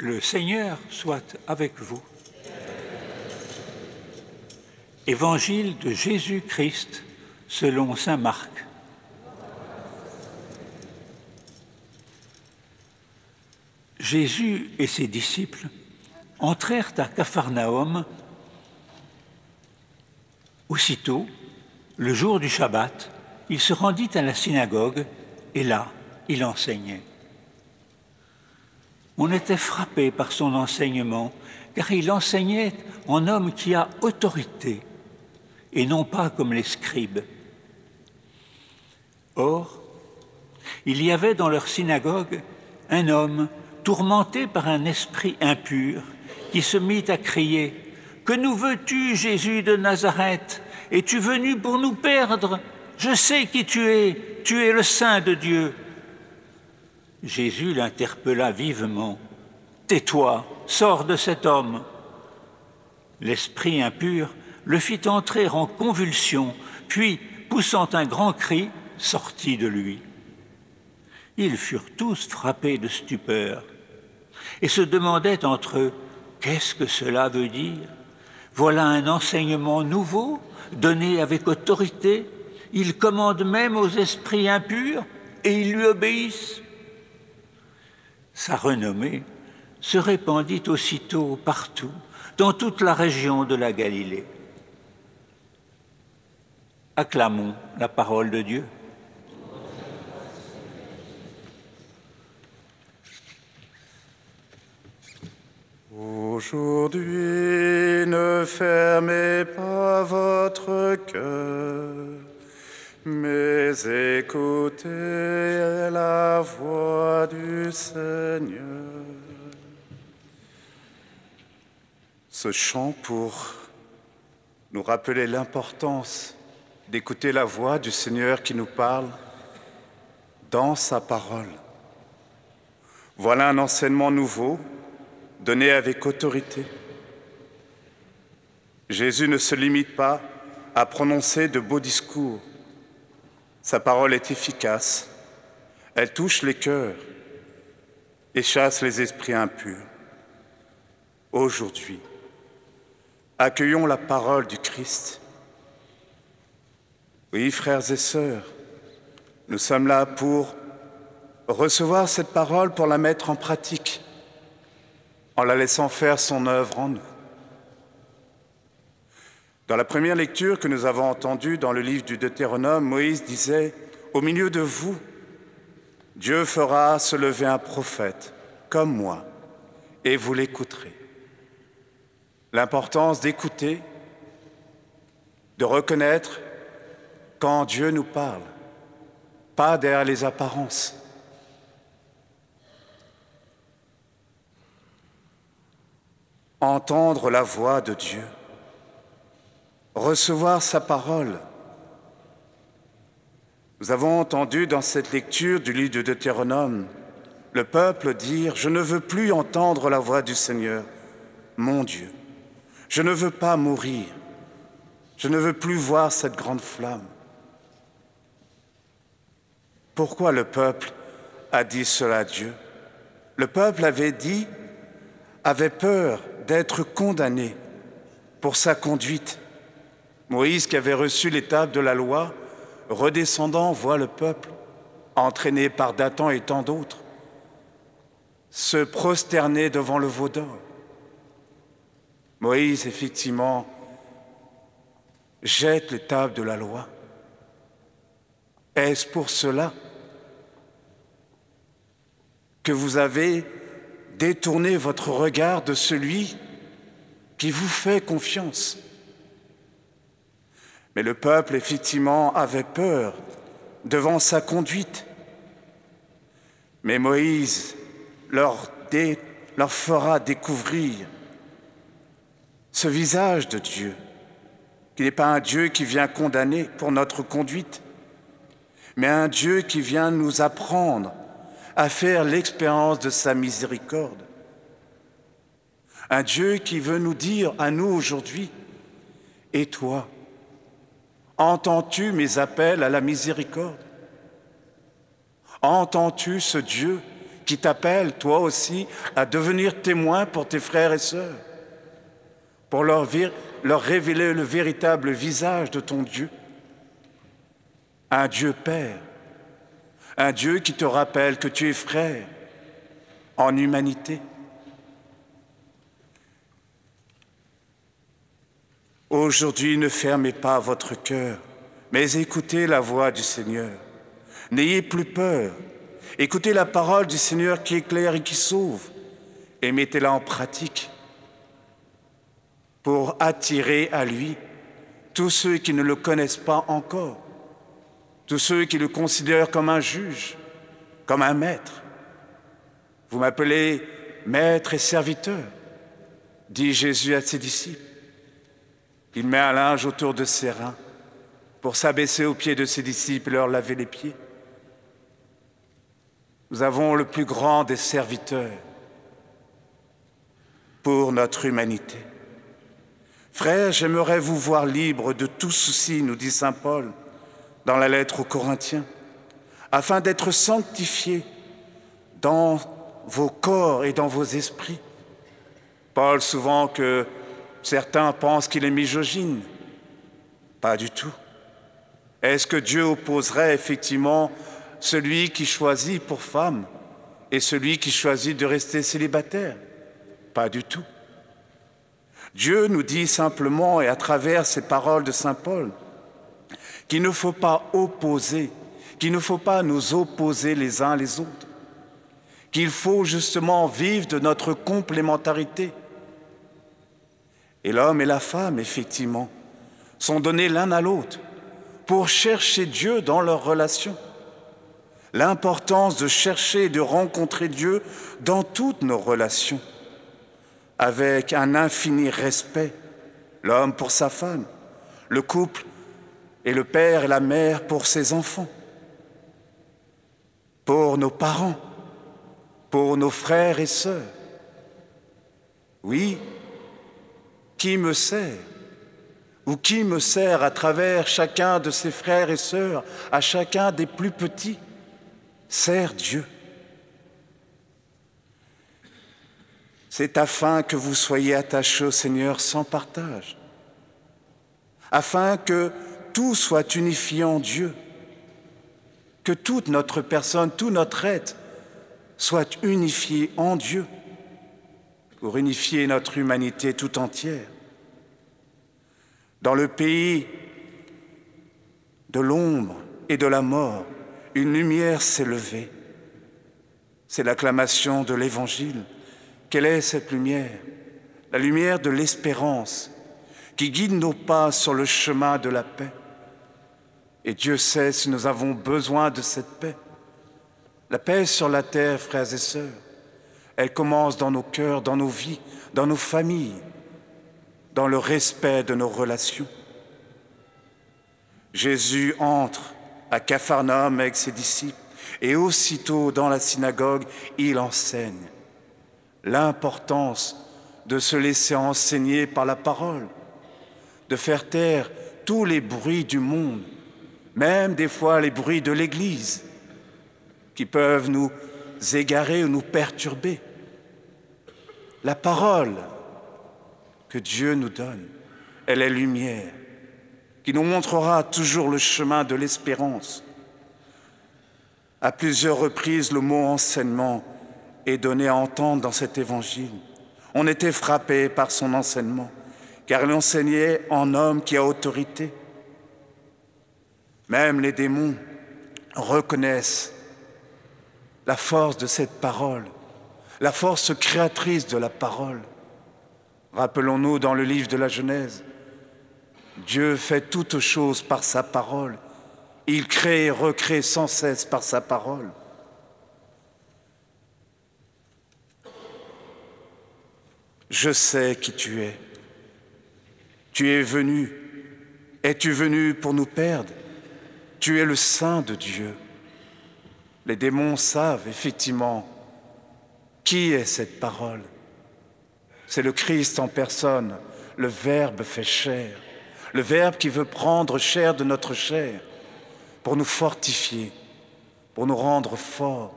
Le Seigneur soit avec vous. Évangile de Jésus-Christ selon Saint Marc. Jésus et ses disciples entrèrent à Capharnaüm. Aussitôt, le jour du Shabbat, il se rendit à la synagogue et là, il enseignait. On était frappé par son enseignement, car il enseignait en homme qui a autorité, et non pas comme les scribes. Or, il y avait dans leur synagogue un homme tourmenté par un esprit impur, qui se mit à crier Que nous veux-tu, Jésus de Nazareth? Es-tu venu pour nous perdre? Je sais qui tu es, tu es le Saint de Dieu. Jésus l'interpella vivement. Tais-toi, sors de cet homme. L'esprit impur le fit entrer en convulsion, puis, poussant un grand cri, sortit de lui. Ils furent tous frappés de stupeur et se demandaient entre eux Qu'est-ce que cela veut dire? Voilà un enseignement nouveau, donné avec autorité. Il commande même aux esprits impurs et ils lui obéissent. Sa renommée se répandit aussitôt partout, dans toute la région de la Galilée. Acclamons la parole de Dieu. Aujourd'hui, ne fermez pas votre cœur, mais écoutez la voix du Seigneur. Ce chant pour nous rappeler l'importance d'écouter la voix du Seigneur qui nous parle dans sa parole. Voilà un enseignement nouveau donné avec autorité. Jésus ne se limite pas à prononcer de beaux discours. Sa parole est efficace, elle touche les cœurs et chasse les esprits impurs. Aujourd'hui, accueillons la parole du Christ. Oui, frères et sœurs, nous sommes là pour recevoir cette parole, pour la mettre en pratique en la laissant faire son œuvre en nous. Dans la première lecture que nous avons entendue dans le livre du Deutéronome, Moïse disait, Au milieu de vous, Dieu fera se lever un prophète comme moi, et vous l'écouterez. L'importance d'écouter, de reconnaître quand Dieu nous parle, pas derrière les apparences. entendre la voix de Dieu, recevoir sa parole. Nous avons entendu dans cette lecture du livre de Deutéronome le peuple dire, je ne veux plus entendre la voix du Seigneur, mon Dieu, je ne veux pas mourir, je ne veux plus voir cette grande flamme. Pourquoi le peuple a dit cela à Dieu? Le peuple avait dit, avait peur d'être condamné pour sa conduite. Moïse, qui avait reçu l'étape de la loi, redescendant, voit le peuple, entraîné par Dathan et tant d'autres, se prosterner devant le veau d'or. Moïse, effectivement, jette l'étape de la loi. Est-ce pour cela que vous avez détournez votre regard de celui qui vous fait confiance? Mais le peuple, effectivement, avait peur devant sa conduite. Mais Moïse leur, leur fera découvrir ce visage de Dieu, qui n'est pas un Dieu qui vient condamner pour notre conduite, mais un Dieu qui vient nous apprendre à faire l'expérience de sa miséricorde. Un Dieu qui veut nous dire à nous aujourd'hui, et toi, entends-tu mes appels à la miséricorde? Entends-tu ce Dieu qui t'appelle, toi aussi, à devenir témoin pour tes frères et sœurs, pour leur, révéler le véritable visage de ton Dieu, un Dieu Père, un Dieu qui te rappelle que tu es frère en humanité. Aujourd'hui, ne fermez pas votre cœur, mais écoutez la voix du Seigneur. N'ayez plus peur. Écoutez la parole du Seigneur qui éclaire et qui sauve, et mettez-la en pratique pour attirer à lui tous ceux qui ne le connaissent pas encore, tous ceux qui le considèrent comme un juge, comme un maître. Vous m'appelez maître et serviteur, dit Jésus à ses disciples. Il met un linge autour de ses reins pour s'abaisser aux pieds de ses disciples et leur laver les pieds. Nous avons le plus grand des serviteurs pour notre humanité. Frères, j'aimerais vous voir libre de tout souci, nous dit Saint Paul dans la lettre aux Corinthiens, afin d'être sanctifiés dans vos corps et dans vos esprits. Paul, souvent que Certains pensent qu'il est misogyne. Pas du tout. Est-ce que Dieu opposerait effectivement celui qui choisit pour femme et celui qui choisit de rester célibataire? Pas du tout. Dieu nous dit simplement, et à travers ces paroles de Saint Paul, qu'il ne faut pas opposer, qu'il ne faut pas nous opposer les uns les autres, qu'il faut justement vivre de notre complémentarité et l'homme et la femme, effectivement, sont donnés l'un à l'autre pour chercher Dieu dans leur relation. L'importance de chercher et de rencontrer Dieu dans toutes nos relations, avec un infini respect, l'homme pour sa femme, le couple et le père et la mère pour ses enfants, pour nos parents, pour nos frères et sœurs. Oui, qui me sert ou qui me sert à travers chacun de ses frères et sœurs, à chacun des plus petits, sert Dieu. C'est afin que vous soyez attachés au Seigneur sans partage, afin que tout soit unifié en Dieu, que toute notre personne, tout notre être soit unifié en Dieu pour unifier notre humanité tout entière. Dans le pays de l'ombre et de la mort, une lumière s'est levée. C'est l'acclamation de l'Évangile. Quelle est cette lumière? La lumière de l'espérance qui guide nos pas sur le chemin de la paix. Et Dieu sait si nous avons besoin de cette paix. La paix sur la terre, frères et sœurs. Elle commence dans nos cœurs, dans nos vies, dans nos familles, dans le respect de nos relations. Jésus entre à Capharnaüm avec ses disciples et aussitôt dans la synagogue, il enseigne l'importance de se laisser enseigner par la parole, de faire taire tous les bruits du monde, même des fois les bruits de l'Église, qui peuvent nous égarer ou nous perturber. La parole que Dieu nous donne, elle est lumière, qui nous montrera toujours le chemin de l'espérance. À plusieurs reprises, le mot enseignement est donné à entendre dans cet évangile. On était frappé par son enseignement, car il enseignait en homme qui a autorité. Même les démons reconnaissent la force de cette parole la force créatrice de la parole. Rappelons-nous dans le livre de la Genèse, Dieu fait toutes choses par sa parole. Il crée et recrée sans cesse par sa parole. Je sais qui tu es. Tu es venu. Es-tu venu pour nous perdre? Tu es le Saint de Dieu. Les démons savent effectivement qui est cette parole C'est le Christ en personne, le Verbe fait chair, le Verbe qui veut prendre chair de notre chair pour nous fortifier, pour nous rendre forts.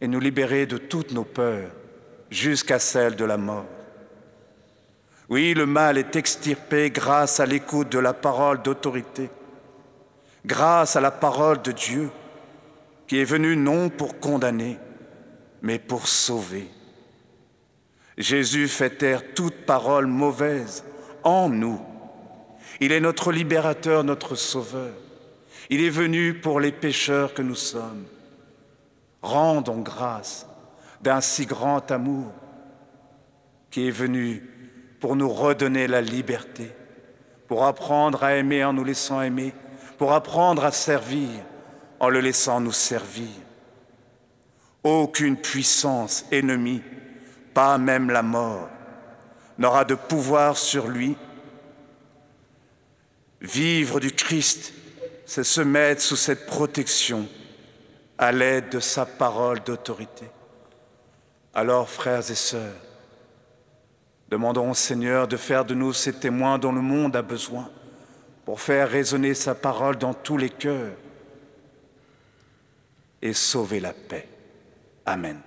et nous libérer de toutes nos peurs jusqu'à celle de la mort. Oui, le mal est extirpé grâce à l'écoute de la parole d'autorité, grâce à la parole de Dieu qui est venue non pour condamner, mais pour sauver. Jésus fait taire toute parole mauvaise en nous. Il est notre libérateur, notre sauveur. Il est venu pour les pécheurs que nous sommes. Rendons grâce d'un si grand amour qui est venu pour nous redonner la liberté, pour apprendre à aimer en nous laissant aimer, pour apprendre à servir en le laissant nous servir. Aucune puissance ennemie, pas même la mort, n'aura de pouvoir sur lui. Vivre du Christ, c'est se mettre sous cette protection à l'aide de sa parole d'autorité. Alors, frères et sœurs, Demandons au Seigneur de faire de nous ces témoins dont le monde a besoin pour faire résonner sa parole dans tous les cœurs et sauver la paix. Amen.